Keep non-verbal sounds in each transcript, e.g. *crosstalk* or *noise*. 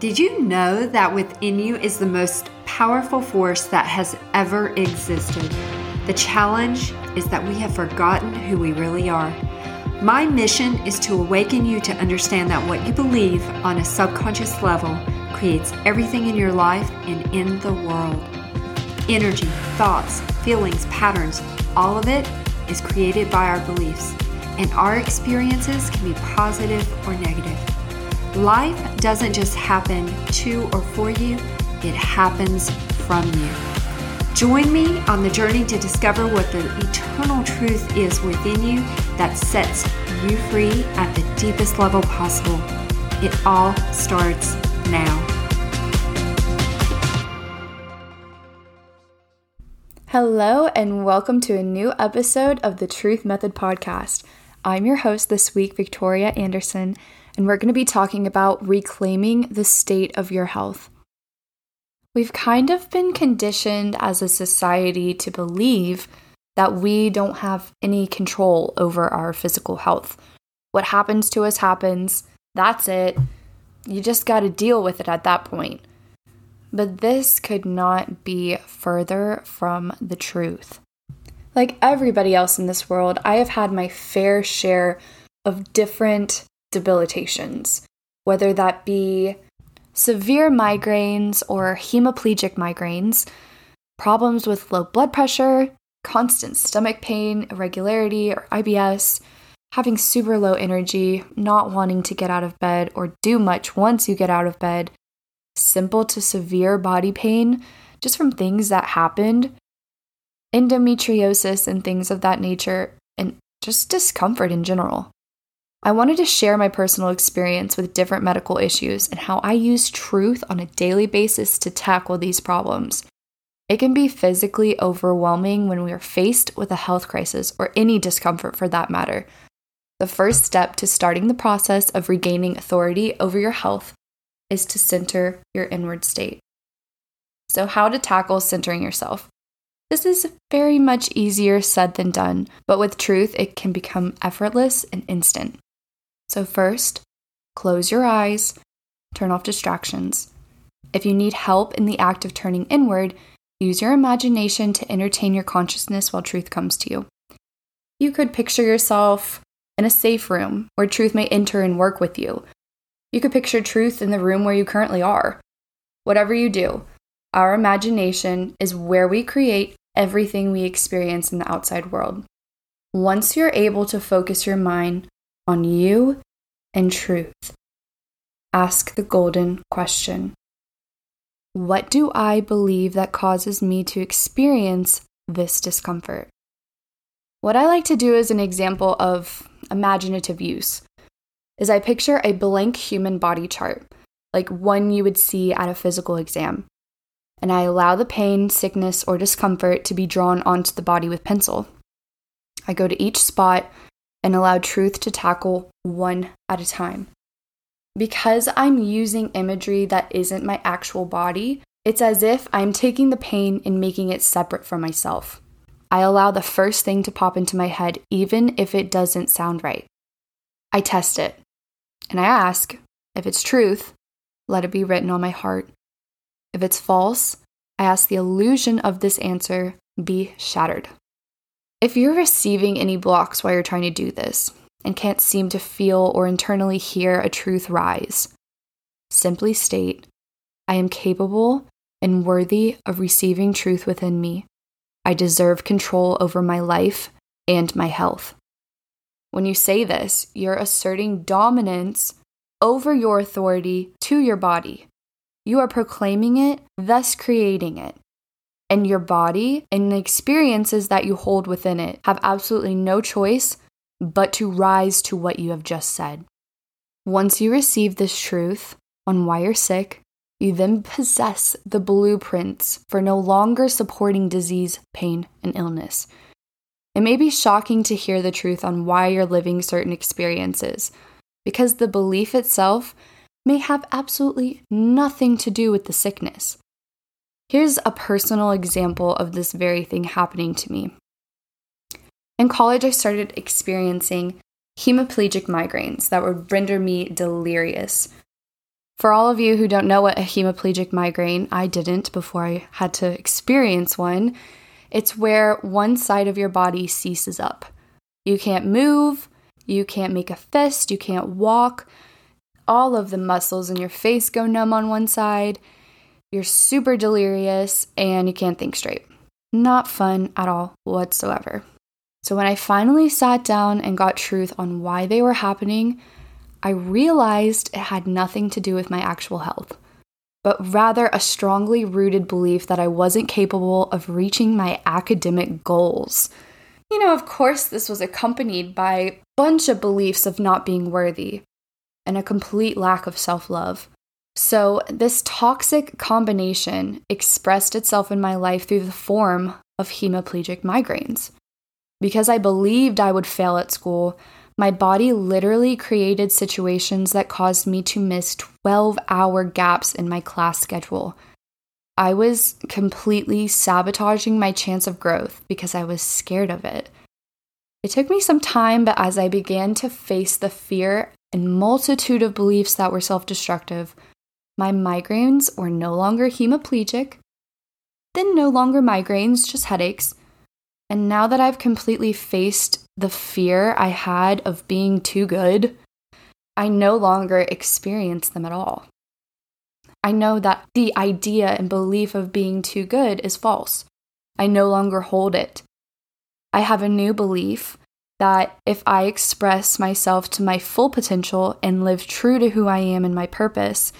Did you know that within you is the most powerful force that has ever existed? The challenge is that we have forgotten who we really are. My mission is to awaken you to understand that what you believe on a subconscious level creates everything in your life and in the world. Energy, thoughts, feelings, patterns, all of it is created by our beliefs, and our experiences can be positive or negative. Life doesn't just happen to or for you, it happens from you. Join me on the journey to discover what the eternal truth is within you that sets you free at the deepest level possible. It all starts now. Hello, and welcome to a new episode of the Truth Method Podcast. I'm your host this week, Victoria Anderson and we're going to be talking about reclaiming the state of your health. We've kind of been conditioned as a society to believe that we don't have any control over our physical health. What happens to us happens. That's it. You just got to deal with it at that point. But this could not be further from the truth. Like everybody else in this world, I have had my fair share of different debilitations, whether that be severe migraines or hemiplegic migraines, problems with low blood pressure, constant stomach pain, irregularity, or IBS, having super low energy, not wanting to get out of bed or do much once you get out of bed, simple to severe body pain just from things that happened, endometriosis and things of that nature, and just discomfort in general. I wanted to share my personal experience with different medical issues and how I use truth on a daily basis to tackle these problems. It can be physically overwhelming when we are faced with a health crisis or any discomfort for that matter. The first step to starting the process of regaining authority over your health is to center your inward state. So, how to tackle centering yourself? This is very much easier said than done, but with truth, it can become effortless and instant. So, first, close your eyes, turn off distractions. If you need help in the act of turning inward, use your imagination to entertain your consciousness while truth comes to you. You could picture yourself in a safe room where truth may enter and work with you. You could picture truth in the room where you currently are. Whatever you do, our imagination is where we create everything we experience in the outside world. Once you're able to focus your mind on you and truth. Ask the golden question What do I believe that causes me to experience this discomfort? What I like to do as an example of imaginative use is I picture a blank human body chart, like one you would see at a physical exam, and I allow the pain, sickness, or discomfort to be drawn onto the body with pencil. I go to each spot and allow truth to tackle one at a time. Because I'm using imagery that isn't my actual body, it's as if I'm taking the pain and making it separate from myself. I allow the first thing to pop into my head, even if it doesn't sound right. I test it, and I ask if it's truth, let it be written on my heart. If it's false, I ask the illusion of this answer be shattered. If you're receiving any blocks while you're trying to do this and can't seem to feel or internally hear a truth rise, simply state, I am capable and worthy of receiving truth within me. I deserve control over my life and my health. When you say this, you're asserting dominance over your authority to your body. You are proclaiming it, thus creating it and your body and the experiences that you hold within it have absolutely no choice but to rise to what you have just said. Once you receive this truth on why you're sick, you then possess the blueprints for no longer supporting disease, pain, and illness. It may be shocking to hear the truth on why you're living certain experiences, because the belief itself may have absolutely nothing to do with the sickness. Here's a personal example of this very thing happening to me. In college, I started experiencing hemiplegic migraines that would render me delirious. For all of you who don't know what a hemiplegic migraine, I didn't before I had to experience one. It's where one side of your body seizes up. You can't move, you can't make a fist, you can't walk. All of the muscles in your face go numb on one side. You're super delirious and you can't think straight. Not fun at all whatsoever. So, when I finally sat down and got truth on why they were happening, I realized it had nothing to do with my actual health, but rather a strongly rooted belief that I wasn't capable of reaching my academic goals. You know, of course, this was accompanied by a bunch of beliefs of not being worthy and a complete lack of self love. So, this toxic combination expressed itself in my life through the form of hemiplegic migraines. Because I believed I would fail at school, my body literally created situations that caused me to miss 12 hour gaps in my class schedule. I was completely sabotaging my chance of growth because I was scared of it. It took me some time, but as I began to face the fear and multitude of beliefs that were self destructive, my migraines were no longer hemiplegic, then no longer migraines, just headaches. And now that I've completely faced the fear I had of being too good, I no longer experience them at all. I know that the idea and belief of being too good is false. I no longer hold it. I have a new belief that if I express myself to my full potential and live true to who I am and my purpose,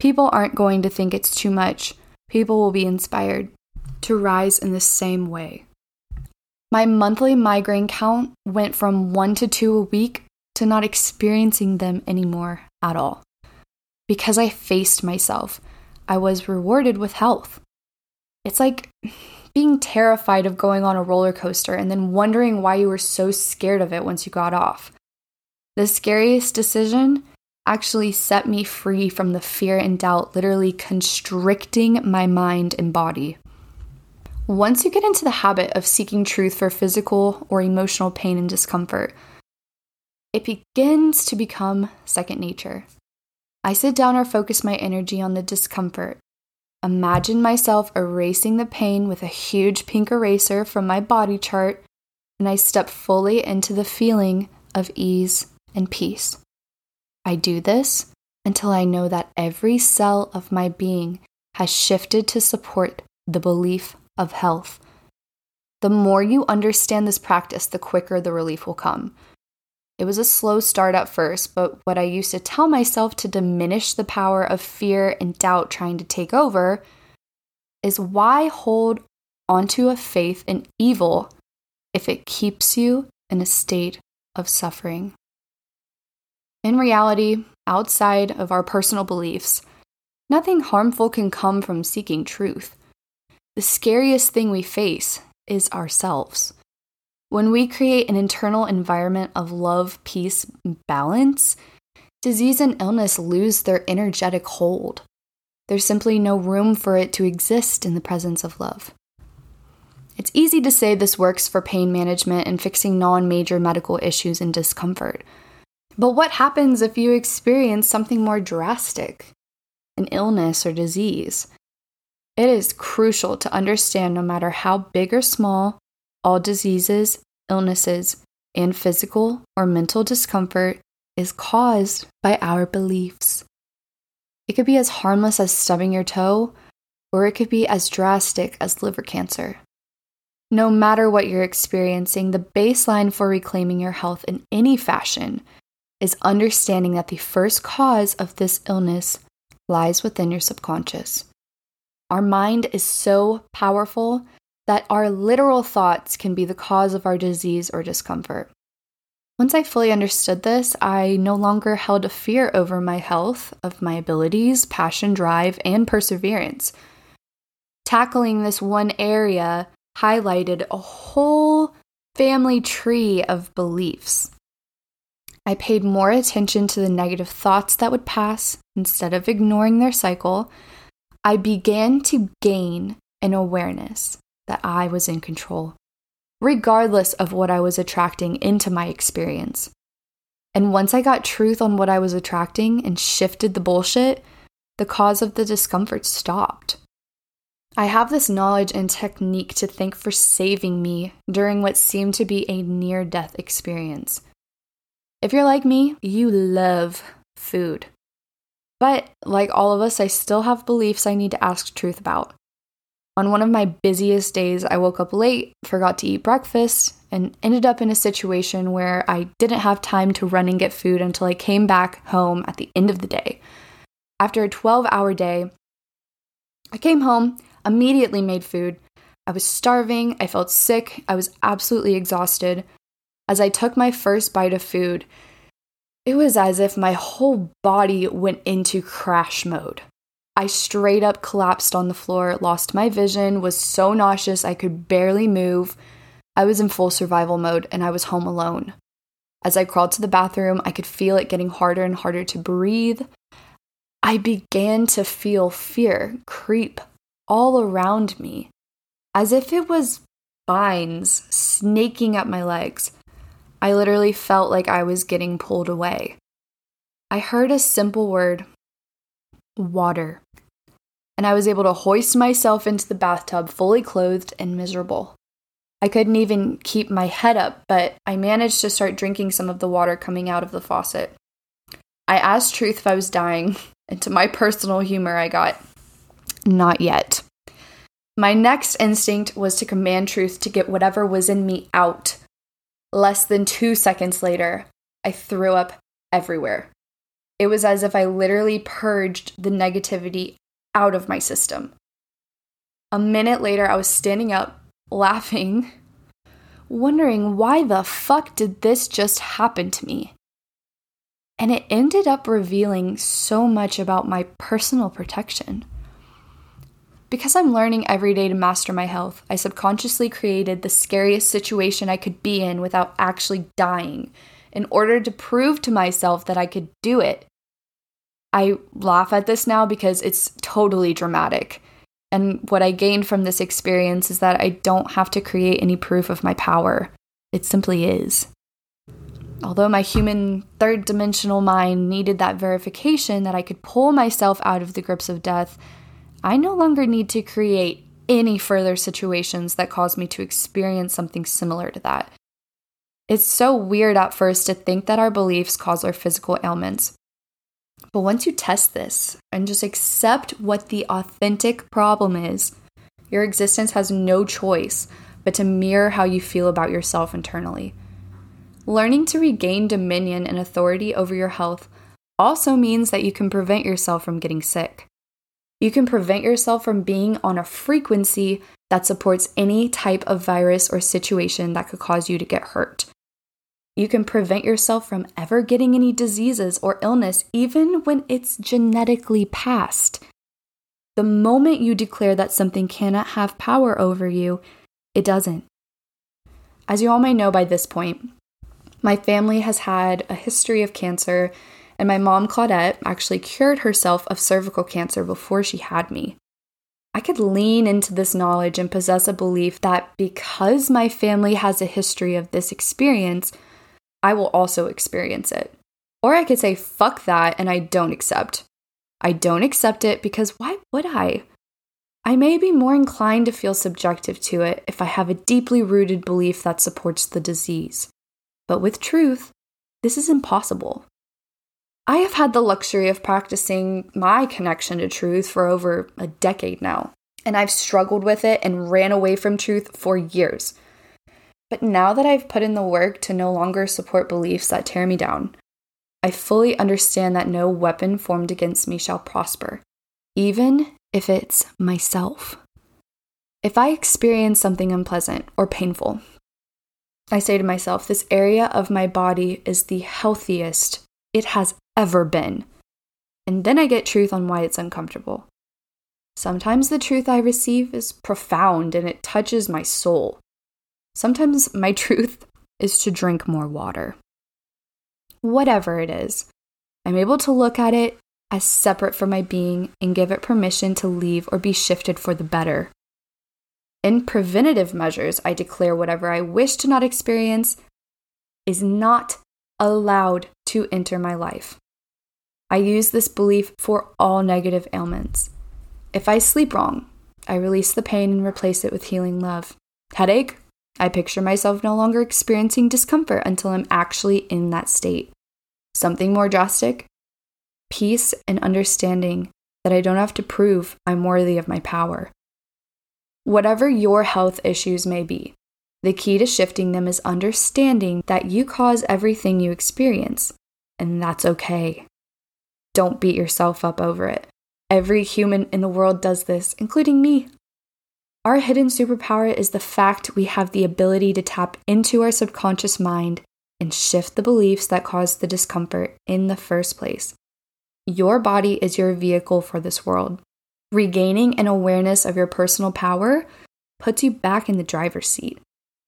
people aren't going to think it's too much. People will be inspired to rise in the same way. My monthly migraine count went from one to two a week to not experiencing them anymore at all. Because I faced myself, I was rewarded with health. It's like being terrified of going on a roller coaster and then wondering why you were so scared of it once you got off. The scariest decision actually set me free from the fear and doubt, literally constricting my mind and body. Once you get into the habit of seeking truth for physical or emotional pain and discomfort, it begins to become second nature. I sit down or focus my energy on the discomfort. Imagine myself erasing the pain with a huge pink eraser from my body chart, and I step fully into the feeling of ease and peace. I do this until I know that every cell of my being has shifted to support the belief of health. The more you understand this practice, the quicker the relief will come. It was a slow start at first, but what I used to tell myself to diminish the power of fear and doubt trying to take over is why hold onto a faith in evil if it keeps you in a state of suffering. In reality, outside of our personal beliefs, nothing harmful can come from seeking truth the scariest thing we face is ourselves. When we create an internal environment of love, peace, balance, disease and illness lose their energetic hold. There's simply no room for it to exist in the presence of love. It's easy to say this works for pain management and fixing non major medical issues and discomfort. But what happens if you experience something more drastic? An illness or disease? It is crucial to understand no matter how big or small, all diseases, illnesses, and physical or mental discomfort is caused by our beliefs. It could be as harmless as stubbing your toe, or it could be as drastic as liver cancer. No matter what you're experiencing, the baseline for reclaiming your health in any fashion is understanding that the first cause of this illness lies within your subconscious. Our mind is so powerful that our literal thoughts can be the cause of our disease or discomfort. Once I fully understood this, I no longer held a fear over my health, of my abilities, passion, drive, and perseverance. Tackling this one area highlighted a whole family tree of beliefs. I paid more attention to the negative thoughts that would pass instead of ignoring their cycle I began to gain an awareness that I was in control, regardless of what I was attracting into my experience. And once I got truth on what I was attracting and shifted the bullshit, the cause of the discomfort stopped. I have this knowledge and technique to thank for saving me during what seemed to be a near death experience. If you're like me, you love food. But like all of us, I still have beliefs I need to ask truth about. On one of my busiest days, I woke up late, forgot to eat breakfast, and ended up in a situation where I didn't have time to run and get food until I came back home at the end of the day. After a 12 hour day, I came home, immediately made food. I was starving, I felt sick, I was absolutely exhausted. As I took my first bite of food, it was as if my whole body went into crash mode. I straight up collapsed on the floor, lost my vision, was so nauseous I could barely move. I was in full survival mode and I was home alone. As I crawled to the bathroom, I could feel it getting harder and harder to breathe. I began to feel fear creep all around me, as if it was vines snaking up my legs. I literally felt like I was getting pulled away. I heard a simple word water. And I was able to hoist myself into the bathtub fully clothed and miserable. I couldn't even keep my head up, but I managed to start drinking some of the water coming out of the faucet. I asked Truth if I was dying, *laughs* and to my personal humor, I got, not yet. My next instinct was to command truth to get whatever was in me out. Less than two seconds later, I threw up everywhere. It was as if I literally purged the negativity out of my system. A minute later, I was standing up, laughing, wondering why the fuck did this just happen to me? And it ended up revealing so much about my personal protection. Because I'm learning every day to master my health, I subconsciously created the scariest situation I could be in without actually dying in order to prove to myself that I could do it. I laugh at this now because it's totally dramatic. And what I gained from this experience is that I don't have to create any proof of my power. It simply is. Although my human third dimensional mind needed that verification that I could pull myself out of the grips of death, I no longer need to create any further situations that cause me to experience something similar to that. It's so weird at first to think that our beliefs cause our physical ailments. But once you test this and just accept what the authentic problem is, your existence has no choice but to mirror how you feel about yourself internally. Learning to regain dominion and authority over your health also means that you can prevent yourself from getting sick. You can prevent yourself from being on a frequency that supports any type of virus or situation that could cause you to get hurt. You can prevent yourself from ever getting any diseases or illness, even when it's genetically passed. The moment you declare that something cannot have power over you, it doesn't. As you all may know by this point, my family has had a history of cancer and my mom, Claudette, actually cured herself of cervical cancer before she had me. I could lean into this knowledge and possess a belief that because my family has a history of this experience, I will also experience it. Or I could say, fuck that, and I don't accept. I don't accept it because why would I? I may be more inclined to feel subjective to it if I have a deeply rooted belief that supports the disease. But with truth, this is impossible. I have had the luxury of practicing my connection to truth for over a decade now, and I've struggled with it and ran away from truth for years. But now that I've put in the work to no longer support beliefs that tear me down, I fully understand that no weapon formed against me shall prosper, even if it's myself. If I experience something unpleasant or painful, I say to myself, this area of my body is the healthiest it has ever been. And then I get truth on why it's uncomfortable. Sometimes the truth I receive is profound and it touches my soul. Sometimes my *laughs* truth is to drink more water. Whatever it is, I'm able to look at it as separate from my being and give it permission to leave or be shifted for the better. In preventative measures, I declare whatever I wish to not experience is not allowed to enter my life. I use this belief for all negative ailments. If I sleep wrong, I release the pain and replace it with healing love. Headache? I picture myself no longer experiencing discomfort until I'm actually in that state. Something more drastic? Peace and understanding that I don't have to prove I'm worthy of my power. Whatever your health issues may be, the key to shifting them is understanding that you cause everything you experience, and that's okay. Don't beat yourself up over it. Every human in the world does this, including me. Our hidden superpower is the fact we have the ability to tap into our subconscious mind and shift the beliefs that cause the discomfort in the first place. Your body is your vehicle for this world. Regaining an awareness of your personal power puts you back in the driver's seat,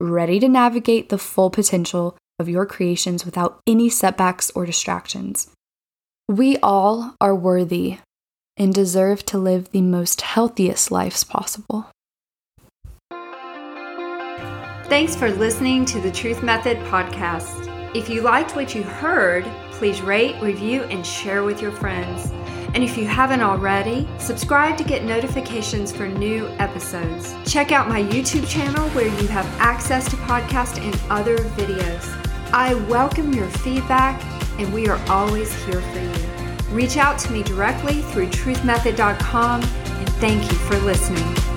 ready to navigate the full potential of your creations without any setbacks or distractions. We all are worthy and deserve to live the most healthiest lives possible. Thanks for listening to the Truth Method podcast. If you liked what you heard, please rate, review, and share with your friends. And if you haven't already, subscribe to get notifications for new episodes. Check out my YouTube channel where you have access to podcasts and other videos. I welcome your feedback, and we are always here for you. Reach out to me directly through truthmethod.com, and thank you for listening.